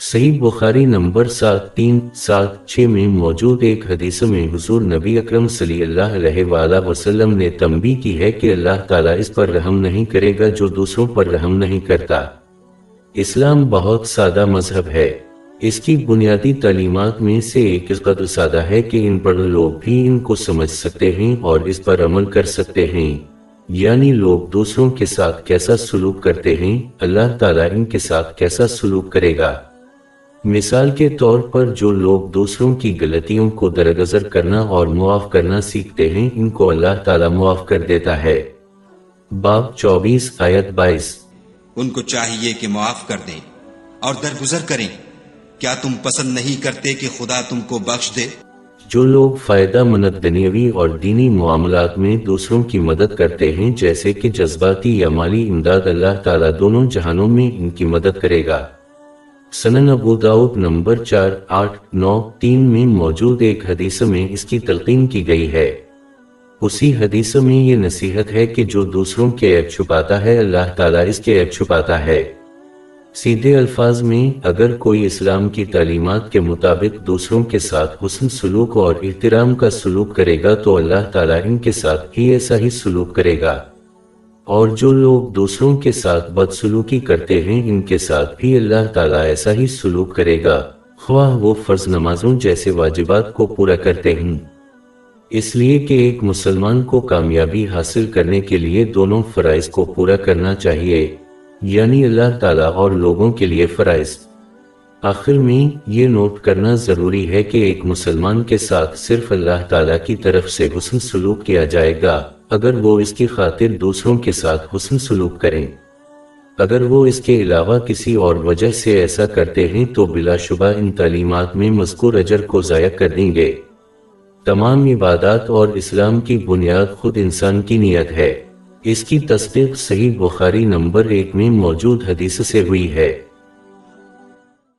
صحیح بخاری نمبر سات، تین، سات، چھ میں موجود ایک حدیث میں حضور نبی اکرم صلی اللہ علیہ وآلہ وسلم نے تنبی کی ہے کہ اللہ تعالیٰ اس پر رحم نہیں کرے گا جو دوسروں پر رحم نہیں کرتا۔ اسلام بہت سادہ مذہب ہے۔ اس کی بنیادی تعلیمات میں سے ایک اس قدر سادہ ہے کہ ان پڑھ لوگ بھی ان کو سمجھ سکتے ہیں اور اس پر عمل کر سکتے ہیں۔ یعنی لوگ دوسروں کے ساتھ کیسا سلوک کرتے ہیں، اللہ تعالیٰ ان کے ساتھ کیسا سلوک کرے گا۔ مثال کے طور پر جو لوگ دوسروں کی غلطیوں کو درگزر کرنا اور معاف کرنا سیکھتے ہیں ان کو اللہ تعالیٰ معاف کر دیتا ہے۔ باب چوبیس آیت بائیس۔ ان کو چاہیے کہ معاف کر دیں اور درگزر کریں۔ کیا تم پسند نہیں کرتے کہ خدا تم کو بخش دے؟ جو لوگ فائدہ مند دنیاوی اور دینی معاملات میں دوسروں کی مدد کرتے ہیں جیسے کہ جذباتی یا مالی امداد اللہ تعالیٰ دونوں جہانوں میں ان کی مدد کرے گا۔ سنن ابو داؤد نمبر چار، آٹھ، نو، تین میں موجود ایک حدیث میں اس کی تلقین کی گئی ہے۔ اسی حدیث میں یہ نصیحت ہے کہ جو دوسروں کے عیب چھپاتا ہے، اللہ تعالیٰ اس کے عیب چھپاتا ہے۔ سیدھے الفاظ میں، اگر کوئی اسلام کی تعلیمات کے مطابق دوسروں کے ساتھ حسن سلوک اور احترام کا سلوک کرے گا، تو اللہ تعالیٰ ان کے ساتھ ہی ایسا ہی سلوک کرے گا۔ اور جو لوگ دوسروں کے ساتھ بدسلوکی کرتے ہیں، ان کے ساتھ بھی اللہ تعالیٰ ایسا ہی سلوک کرے گا۔ خواہ وہ فرض نمازوں جیسے واجبات کو پورا کرتے ہیں اس لیے کہ ایک مسلمان کو کامیابی حاصل کرنے کے لیے دونوں فرائض کو پورا کرنا چاہیے یعنی اللہ تعالیٰ اور لوگوں کے لیے فرائض۔ آخر میں یہ نوٹ کرنا ضروری ہے کہ ایک مسلمان کے ساتھ صرف اللہ تعالیٰ کی طرف سے حسن سلوک کیا جائے گا۔ اگر وہ اس کی خاطر دوسروں کے ساتھ حسن سلوک کریں۔ اگر وہ اس کے علاوہ کسی اور وجہ سے ایسا کرتے ہیں تو بلا شبہ ان تعلیمات میں مذکور اجر کو ضائع کر دیں گے۔ تمام عبادات اور اسلام کی بنیاد خود انسان کی نیت ہے۔ اس کی تصدیق صحیح بخاری نمبر ایک میں موجود حدیث سے ہوئی ہے۔